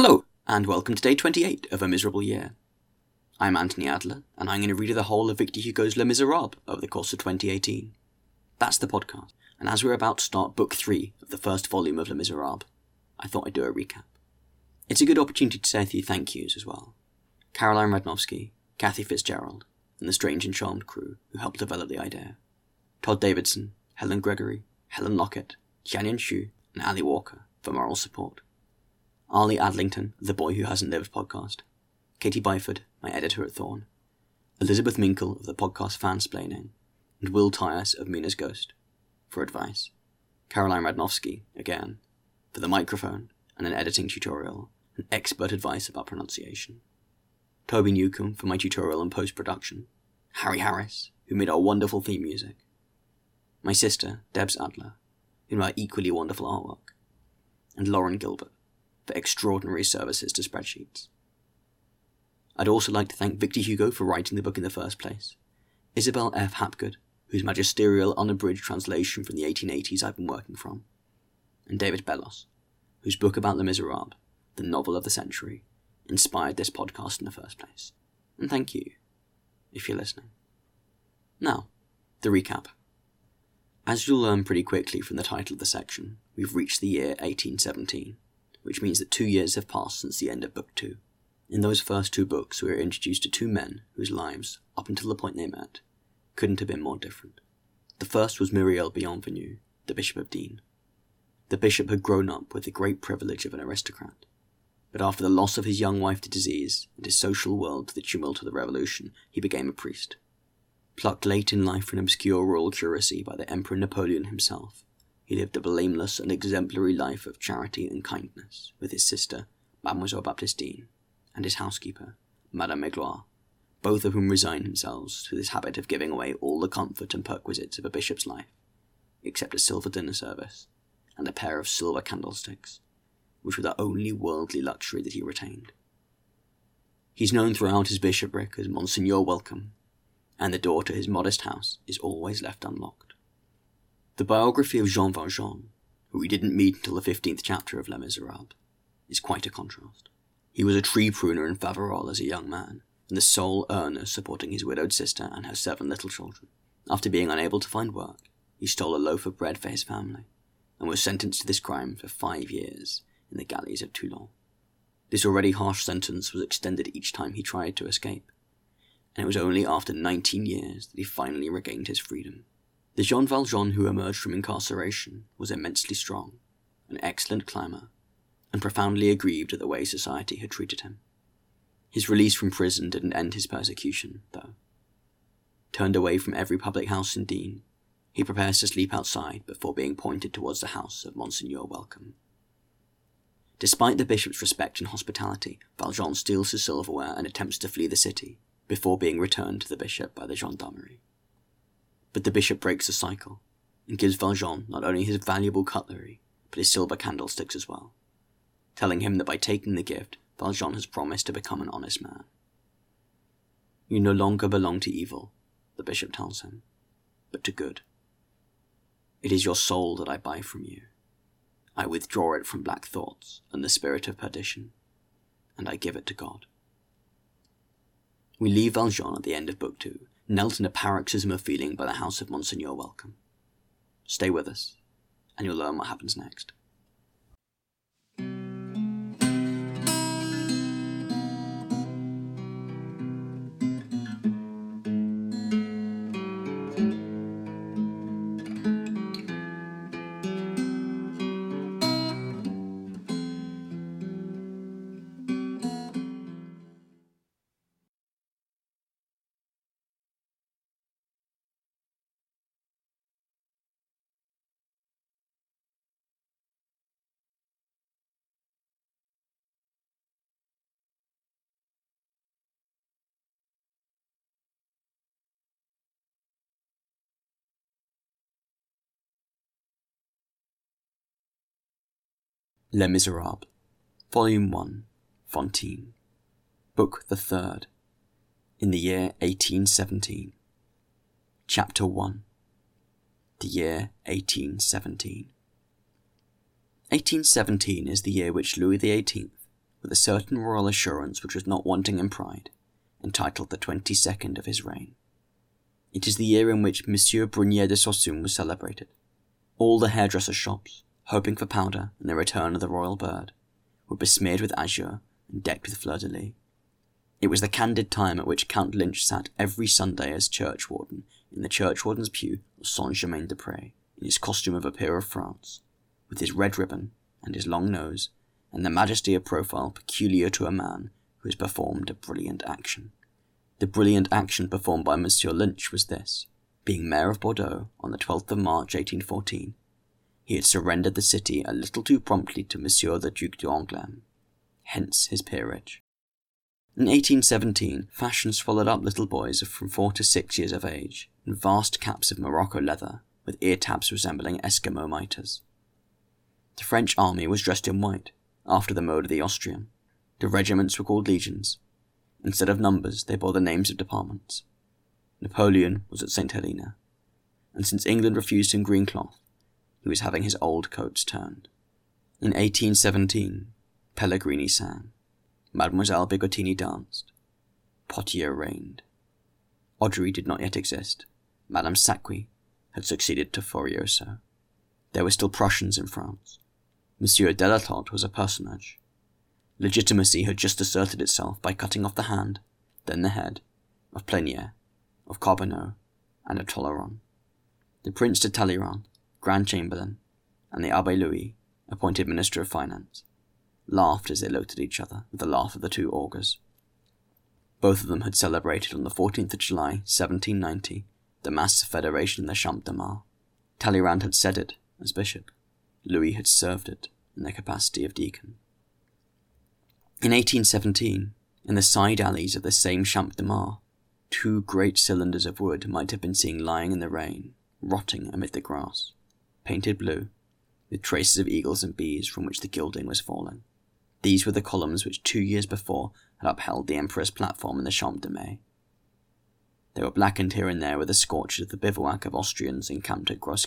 Hello, and welcome to day 28 of A Miserable Year. I'm Anthony Adler, and I'm going to read you the whole of Victor Hugo's Les Miserables over the course of 2018. That's the podcast, and as we're about to start book three of the first volume of Les Miserables, I thought I'd do a recap. It's a good opportunity to say a few thank yous as well. Caroline Radnowski, Kathy Fitzgerald, and the Strange and Charmed crew who helped develop the idea. Todd Davidson, Helen Gregory, Helen Lockett, Xianyan Xu, and Ali Walker for moral support. Arlie Adlington, The Boy Who Hasn't Lived podcast, Katie Byford, my editor at Thorn, Elizabeth Minkel of the podcast Fansplaining, and Will Tyus of Mina's Ghost. For advice, Caroline Radnowski, again, for the microphone and an editing tutorial and expert advice about pronunciation, Toby Newcomb for my tutorial and post production, Harry Harris, who made our wonderful theme music, my sister, Debs Adler, who made our equally wonderful artwork, and Lauren Gilbert for extraordinary services to spreadsheets. I'd also like to thank Victor Hugo for writing the book in the first place, Isabel F. Hapgood, whose magisterial unabridged translation from the 1880s I've been working from, and David Bellos, whose book about Les Miserables, the novel of the century, inspired this podcast in the first place. And thank you, if you're listening. Now, the recap. As you'll learn pretty quickly from the title of the section, we've reached the year 1817 which means that two years have passed since the end of Book Two. In those first two books, we are introduced to two men whose lives, up until the point they met, couldn't have been more different. The first was Myriel Bienvenu, the Bishop of Digne. The bishop had grown up with the great privilege of an aristocrat, but after the loss of his young wife to disease and his social world to the tumult of the revolution, he became a priest. Plucked late in life from an obscure rural curacy by the Emperor Napoleon himself, he lived a blameless and exemplary life of charity and kindness with his sister, Mademoiselle Baptistine, and his housekeeper, Madame Magloire, both of whom resigned themselves to this habit of giving away all the comfort and perquisites of a bishop's life, except a silver dinner service and a pair of silver candlesticks, which were the only worldly luxury that he retained. He's known throughout his bishopric as Monseigneur Welcome, and the door to his modest house is always left unlocked. The biography of Jean Valjean, who we didn't meet until the 15th chapter of Les Miserables, is quite a contrast. He was a tree pruner in Faverolles as a young man, and the sole earner supporting his widowed sister and her seven little children. After being unable to find work, he stole a loaf of bread for his family, and was sentenced to this crime for five years in the galleys of Toulon. This already harsh sentence was extended each time he tried to escape, and it was only after 19 years that he finally regained his freedom. The Jean Valjean who emerged from incarceration was immensely strong, an excellent climber, and profoundly aggrieved at the way society had treated him. His release from prison didn't end his persecution, though. Turned away from every public house in Digne, he prepares to sleep outside before being pointed towards the house of Monseigneur Welcome. Despite the bishop's respect and hospitality, Valjean steals his silverware and attempts to flee the city, before being returned to the bishop by the gendarmerie. But the bishop breaks the cycle and gives Valjean not only his valuable cutlery, but his silver candlesticks as well, telling him that by taking the gift, Valjean has promised to become an honest man. You no longer belong to evil, the bishop tells him, but to good. It is your soul that I buy from you. I withdraw it from black thoughts and the spirit of perdition, and I give it to God. We leave Valjean at the end of Book Two knelt in a paroxysm of feeling by the house of Monseigneur Welcome. Stay with us, and you'll learn what happens next. Les Miserables, Volume 1, Fantine, Book the Third, in the year 1817. Chapter 1 The year 1817. 1817 is the year which Louis XVIII, with a certain royal assurance which was not wanting in pride, entitled the twenty-second of his reign. It is the year in which Monsieur Bruguière de Sorsum was celebrated. All the hairdressers' shops, hoping for powder and the return of the royal bird, were besmeared with azure and decked with fleur-de-lis. It was the candid time at which Count Lynch sat every Sunday as churchwarden in the churchwarden's pew of Saint-Germain-des-Prés, in his costume of a peer of France, with his red ribbon and his long nose, and the majesty of profile peculiar to a man who has performed a brilliant action. The brilliant action performed by Monsieur Lynch was this. Being mayor of Bordeaux on the 12th of March 1814, he had surrendered the city a little too promptly to Monsieur the Duc d'Angoulême, hence his peerage. In 1817, fashion swallowed up little boys of from four to six years of age in vast caps of Morocco leather with ear tabs resembling Eskimo mitres. The French army was dressed in white, after the mode of the Austrian. The regiments were called legions. Instead of numbers, they bore the names of departments. Napoleon was at St. Helena, and since England refused him green cloth, he was having his old coats turned. In 1817, Pellegrini sang. Mademoiselle Bigottini danced. Potier reigned. Odry did not yet exist. Madame Saqui had succeeded to Furioso. There were still Prussians in France. Monsieur Delalot was a personage. Legitimacy had just asserted itself by cutting off the hand, then the head, of Pleignier, of Carbonneau, and of Tolleron. The Prince de Talleyrand, Grand Chamberlain, and the Abbe Louis, appointed Minister of Finance, laughed as they looked at each other with the laugh of the two augurs. Both of them had celebrated on the 14th of July, 1790, the Mass of Federation in the Champ de Mars. Talleyrand had said it as bishop. Louis had served it in the capacity of deacon. In 1817, in the side alleys of the same Champ de Mars, two great cylinders of wood might have been seen lying in the rain, rotting amid the grass, painted blue, with traces of eagles and bees from which the gilding was falling. These were the columns which two years before had upheld the Emperor's platform in the Champ de Mai. They were blackened here and there with the scorches of the bivouac of Austrians encamped at Gros.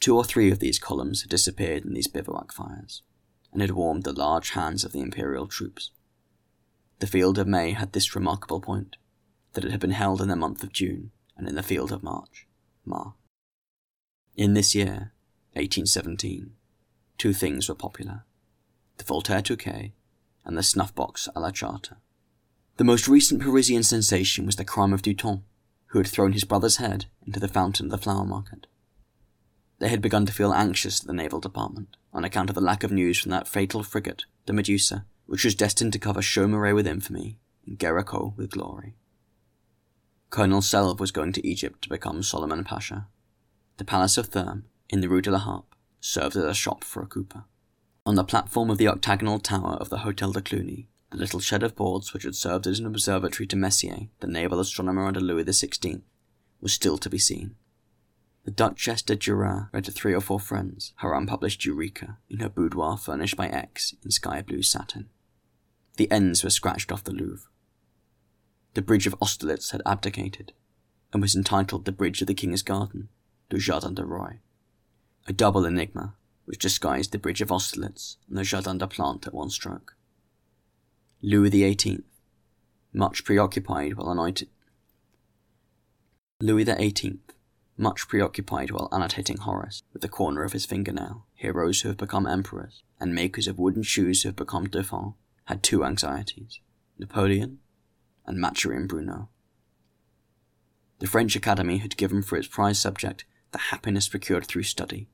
Two or three of these columns had disappeared in these bivouac fires, and had warmed the large hands of the imperial troops. The field of May had this remarkable point, that it had been held in the month of June, and in the field of March, Mars. In this year, 1817, two things were popular the Voltaire Touquet, and the snuff box a la Charter. The most recent Parisian sensation was the crime of Dautun, who had thrown his brother's head into the fountain of the flower market. They had begun to feel anxious at the Naval Department on account of the lack of news from that fatal frigate, the Medusa, which was destined to cover Chaumareix with infamy and Géricault with glory. Colonel Selve was going to Egypt to become Soliman Pasha. The Palace of Thermes, in the Rue de la Harpe, served as a shop for a cooper. On the platform of the octagonal tower of the Hotel de Cluny, the little shed of boards which had served as an observatory to Messier, the naval astronomer under Louis XVI, was still to be seen. The Duchesse de Duras read to three or four friends her unpublished Ourika in her boudoir furnished by X in sky blue satin. The N's were scratched off the Louvre. The bridge of Austerlitz had abdicated, and was entitled the Bridge of the King's Garden, du Jardin de Roi. A double enigma, which disguised the bridge of Austerlitz and the Jardin des Plantes at one stroke. Louis XVIII, much preoccupied while annotating Louis XVIII, much preoccupied while annotating Horace with the corner of his fingernail, heroes who have become emperors, and makers of wooden shoes who have become dauphins, had two anxieties Napoleon and Mathurin Bruneau. The French Academy had given for its prize subject the happiness procured through study,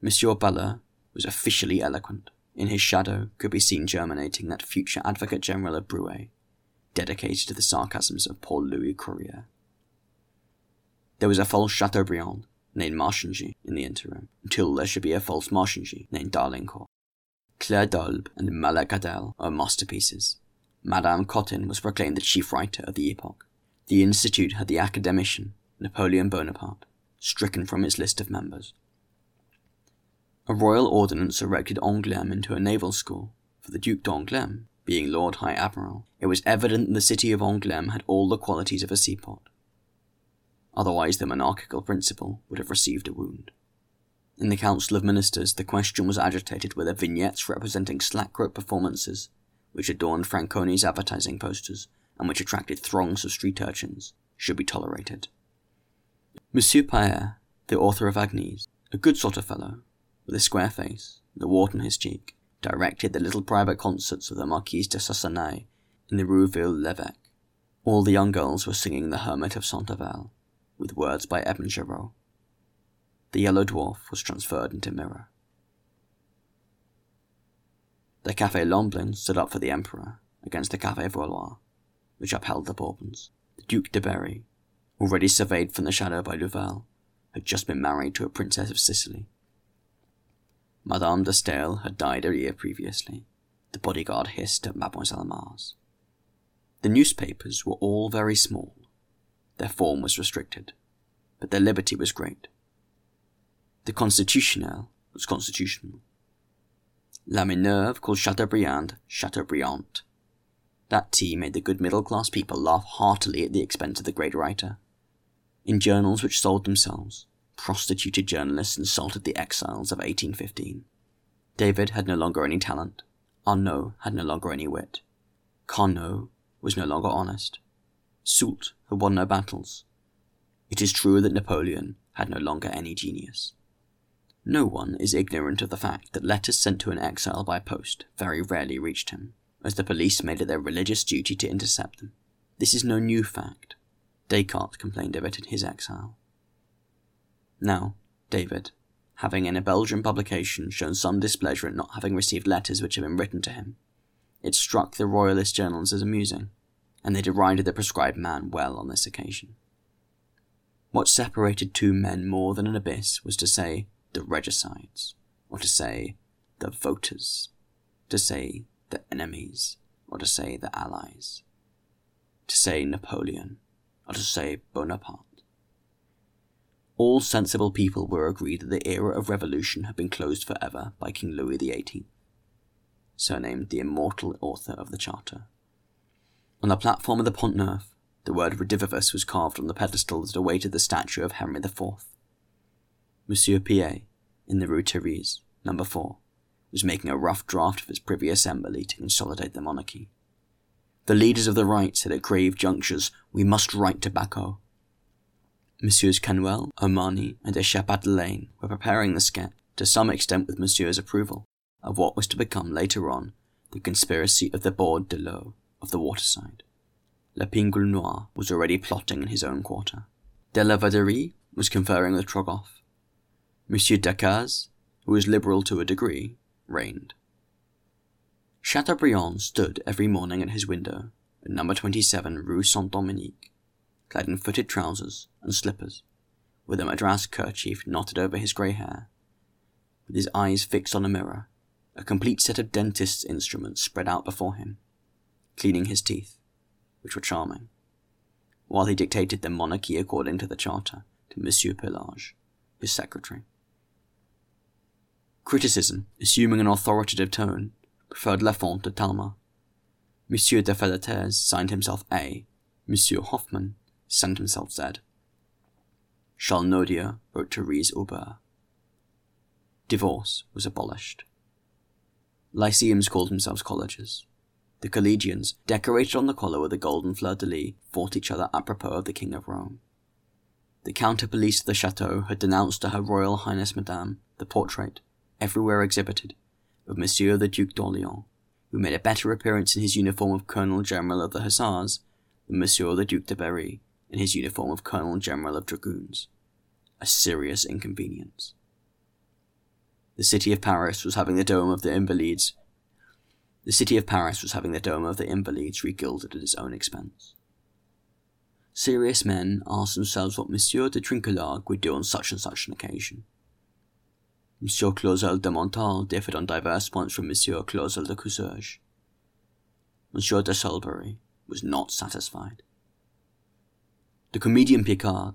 Monsieur Bellart was officially eloquent. In his shadow could be seen germinating that future Advocate General of Broë, dedicated to the sarcasms of Paul Louis Courier. There was a false Chateaubriand named Marchangy in the interim, until there should be a false Marchangy named d'Arlincourt. Claire d'Albe and Malek Adel are masterpieces. Madame Cottin was proclaimed the chief writer of the epoch. The Institute had the academician, Napoleon Bonaparte, stricken from its list of members. A royal ordinance erected Angoulême into a naval school for the Duc d'Angoulême, being Lord High Admiral. It was evident the city of Angoulême had all the qualities of a seaport. Otherwise, the monarchical principle would have received a wound. In the Council of Ministers, the question was agitated whether vignettes representing slack-rope performances, which adorned Franconi's advertising posters and which attracted throngs of street urchins, should be tolerated. Monsieur Paër, the author of Agnes, a good sort of fellow, with a square face, and a wart on his cheek, directed the little private concerts of the Marquise de Sassenay in the Rue Ville l'Evêque. All the young girls were singing The Hermit of Saint Avel, with words by Edmond Géraud. The yellow dwarf was transferred into mirror. The Café Lemblin stood up for the Emperor against the Café Valois, which upheld the Bourbons. The Duc de Berry, already surveyed from the shadow by Louvel, had just been married to a princess of Sicily. Madame de Stael had died a year previously. The bodyguard hissed at Mademoiselle Mars. The newspapers were all very small. Their form was restricted, but their liberty was great. The Constitutionnel was constitutional. La Minerve called Chateaubriand Chateaubriant. That t made the good middle class people laugh heartily at the expense of the great writer. In journals which sold themselves, prostituted journalists insulted the exiles of 1815. David had no longer any talent. Arnault had no longer any wit. Carnot was no longer honest. Soult had won no battles. It is true that Napoleon had no longer any genius. No one is ignorant of the fact that letters sent to an exile by post very rarely reached him, as the police made it their religious duty to intercept them. This is no new fact. Descartes complained of it in his exile. Now, David, having in a Belgian publication shown some displeasure at not having received letters which had been written to him, it struck the royalist journals as amusing, and they derided the proscribed man well on this occasion. What separated two men more than an abyss was to say the regicides, or to say the voters, to say the enemies, or to say the allies, to say Napoleon, or to say Bonaparte. All sensible people were agreed that the era of revolution had been closed forever by King Louis XVIII, surnamed the immortal author of the Charter. On the platform of the Pont Neuf, the word redivivus was carved on the pedestal that awaited the statue of Henry IV. Monsieur Piet, in the Rue Thérèse, number 4, was making a rough draft of his Privy Assembly to consolidate the monarchy. The leaders of the right said at grave junctures, We must write to Bacot. Messieurs Canuel, O'Mahony, and de Chapdelaine were preparing the sketch, to some extent with Monsieur's approval, of what was to become later on the conspiracy of the Bord de l'Eau of the waterside. L'Épingle Noire was already plotting in his own quarter. De la Vauderie was conferring with Trogoff. Monsieur Decazes, who was liberal to a degree, reigned. Chateaubriand stood every morning at his window at number 27 Rue Saint Dominique, clad in footed trousers and slippers, with a madras kerchief knotted over his grey hair, with his eyes fixed on a mirror a complete set of dentist's instruments spread out before him, cleaning his teeth, which were charming, while he dictated the monarchy according to the charter to Monsieur Pilorge, his secretary. Criticism, assuming an authoritative tone, preferred Lafont to Talma. Monsieur de Felletés signed himself A. Monsieur Hoffmann signed himself Z. Charles Nodier wrote Therese Aubert. Divorce was abolished. Lyceums called themselves colleges. The collegians, decorated on the collar with a golden fleur de lis, fought each other apropos of the King of Rome. The counter police of the chateau had denounced to Her Royal Highness Madame the portrait, everywhere exhibited, of Monsieur the Duc d'Orléans, who made a better appearance in his uniform of Colonel General of the Hussars than Monsieur the Duc de Berry in his uniform of Colonel General of Dragoons. A serious inconvenience. The city of Paris was having the dome of the Invalides. The city of Paris was having the dome of the Invalides regilded at its own expense. Serious men asked themselves what Monsieur de Trinquelague would do on such and such an occasion. Monsieur Clausel de Montal differed on diverse points from Monsieur Clausel de Coussergues. Monsieur de Salaberry was not satisfied. The comedian Picard,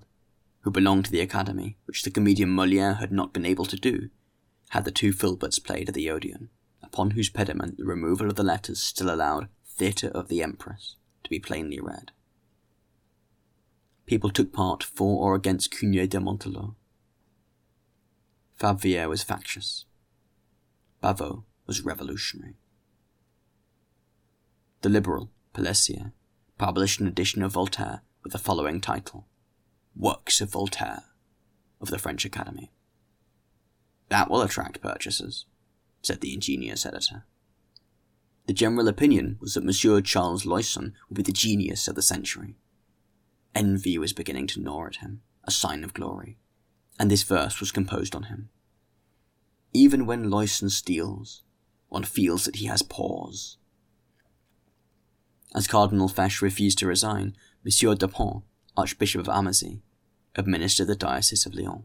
who belonged to the Academy, which the comedian Moliere had not been able to do, had the two filberts played at the Odeon, upon whose pediment the removal of the letters still allowed Theatre of the Empress to be plainly read. People took part for or against Cugnet de Montarlot. Fabvier was factious. Bavoux was revolutionary. The liberal, Pellissier, published an edition of Voltaire with the following title Works of Voltaire of the French Academy. That will attract purchasers, said the ingenious editor. The general opinion was that Monsieur Charles Loyson would be the genius of the century. Envy was beginning to gnaw at him, a sign of glory, and this verse was composed on him. Even when Loyson steals, one feels that he has paws. As Cardinal Fesch refused to resign, Monsieur Dupont, Archbishop of Amasie, administered the Diocese of Lyon.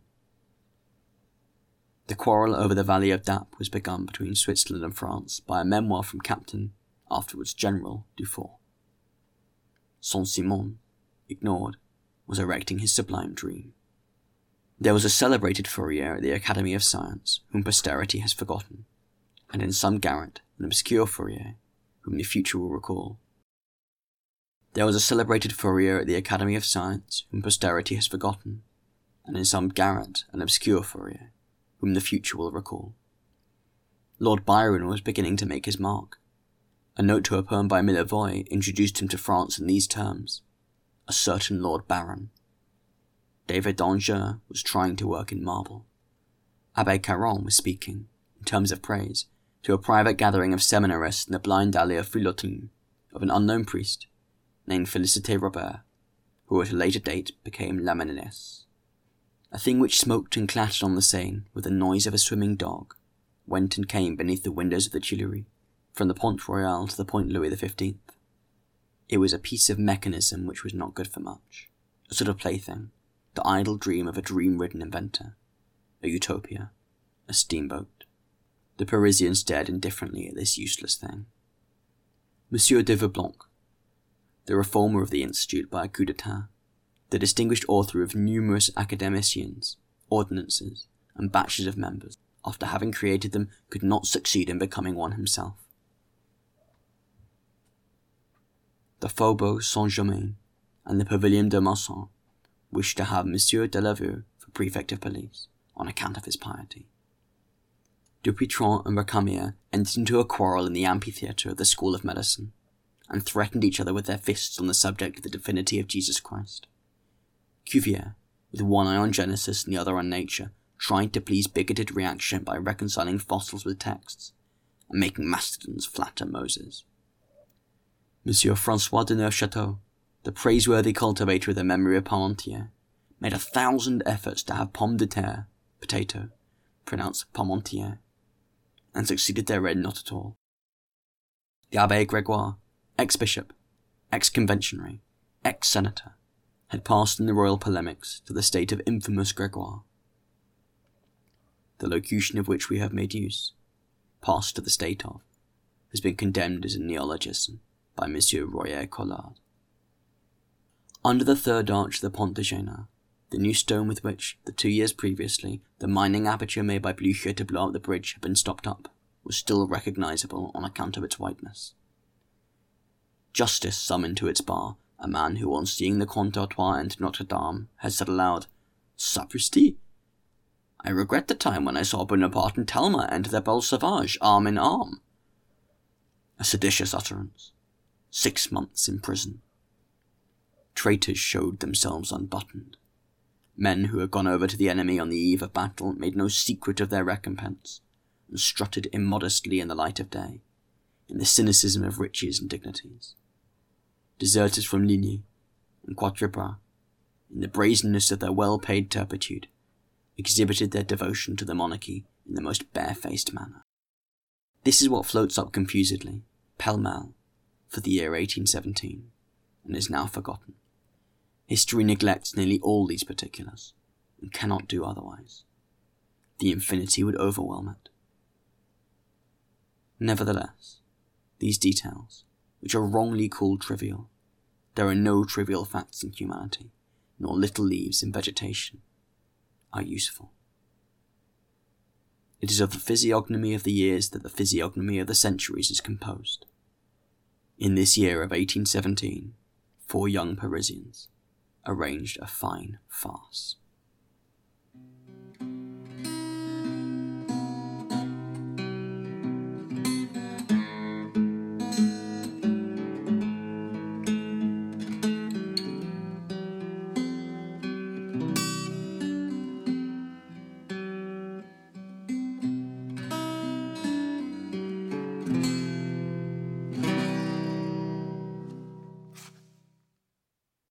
The quarrel over the Valley of Dappes was begun between Switzerland and France by a memoir from Captain, afterwards General, Dufour. Saint-Simon, ignored, was erecting his sublime dream. There was a celebrated Fourier at the Academy of Science whom posterity has forgotten, and in some garret an obscure Fourier whom the future will recall. There was a celebrated Fourier at the Academy of Science whom posterity has forgotten, and in some garret an obscure Fourier whom the future will recall. Lord Byron was beginning to make his mark. A note to a poem by Millevoye introduced him to France in these terms A certain Lord Baron. David d'Angers was trying to work in marble. Abbe Caron was speaking, in terms of praise, to a private gathering of seminarists in the blind alley of Feuillotine, of an unknown priest named Felicite Robert, who at a later date became Lamennais a thing which smoked and clattered on the Seine with the noise of a swimming dog, went and came beneath the windows of the Tuileries, from the Pont Royal to the Pont Louis XV. It was a piece of mechanism which was not good for much, a sort of plaything, the idle dream of a dream-ridden inventor, a utopia, a steamboat. The Parisians stared indifferently at this useless thing. Monsieur de Vaublanc, the reformer of the Institute by a coup d'etat, the distinguished author of numerous academicians, ordinances, and batches of members, after having created them, could not succeed in becoming one himself. The Faubourg Saint Germain and the Pavilion de Marsan wished to have Monsieur de Delaveau for prefect of police on account of his piety. Dupuytren and Recamier entered into a quarrel in the amphitheatre of the School of Medicine, and threatened each other with their fists on the subject of the divinity of Jesus Christ. Cuvier, with one eye on Genesis and the other on nature, tried to please bigoted reaction by reconciling fossils with texts and making mastodons flatter Moses. Monsieur Francois de Neufchâteau, the praiseworthy cultivator of the memory of Parmentier, made a thousand efforts to have pomme de terre, potato, pronounced Parmentier, and succeeded therein not at all. The Abbe Gregoire, ex-bishop, ex-conventionary, ex-senator, had passed in the royal polemics to the state of infamous Gregoire, the locution of which we have made use, passed to the state of, has been condemned as a neologism by Monsieur Royer Collard. Under the third arch of the Pont de Jéna, the new stone with which, the two years previously, the mining aperture made by Blücher to blow up the bridge had been stopped up, was still recognizable on account of its whiteness. Justice summoned to its bar a man who, on seeing the Comte d'Artois enter Notre Dame, had said aloud, Sapristi! I regret the time when I saw Bonaparte and Talma enter the Belle Sauvage arm in arm. A seditious utterance. Six months in prison. Traitors showed themselves unbuttoned. Men who had gone over to the enemy on the eve of battle made no secret of their recompense, and strutted immodestly in the light of day, in the cynicism of riches and dignities deserters from Ligny and Quatre Bras, in the brazenness of their well-paid turpitude, exhibited their devotion to the monarchy in the most barefaced manner. This is what floats up confusedly, pell-mell, for the year 1817, and is now forgotten. History neglects nearly all these particulars, and cannot do otherwise. The infinity would overwhelm it. Nevertheless, these details, which are wrongly called trivial. There are no trivial facts in humanity, nor little leaves in vegetation, are useful. It is of the physiognomy of the years that the physiognomy of the centuries is composed. In this year of 1817, four young Parisians arranged a fine farce.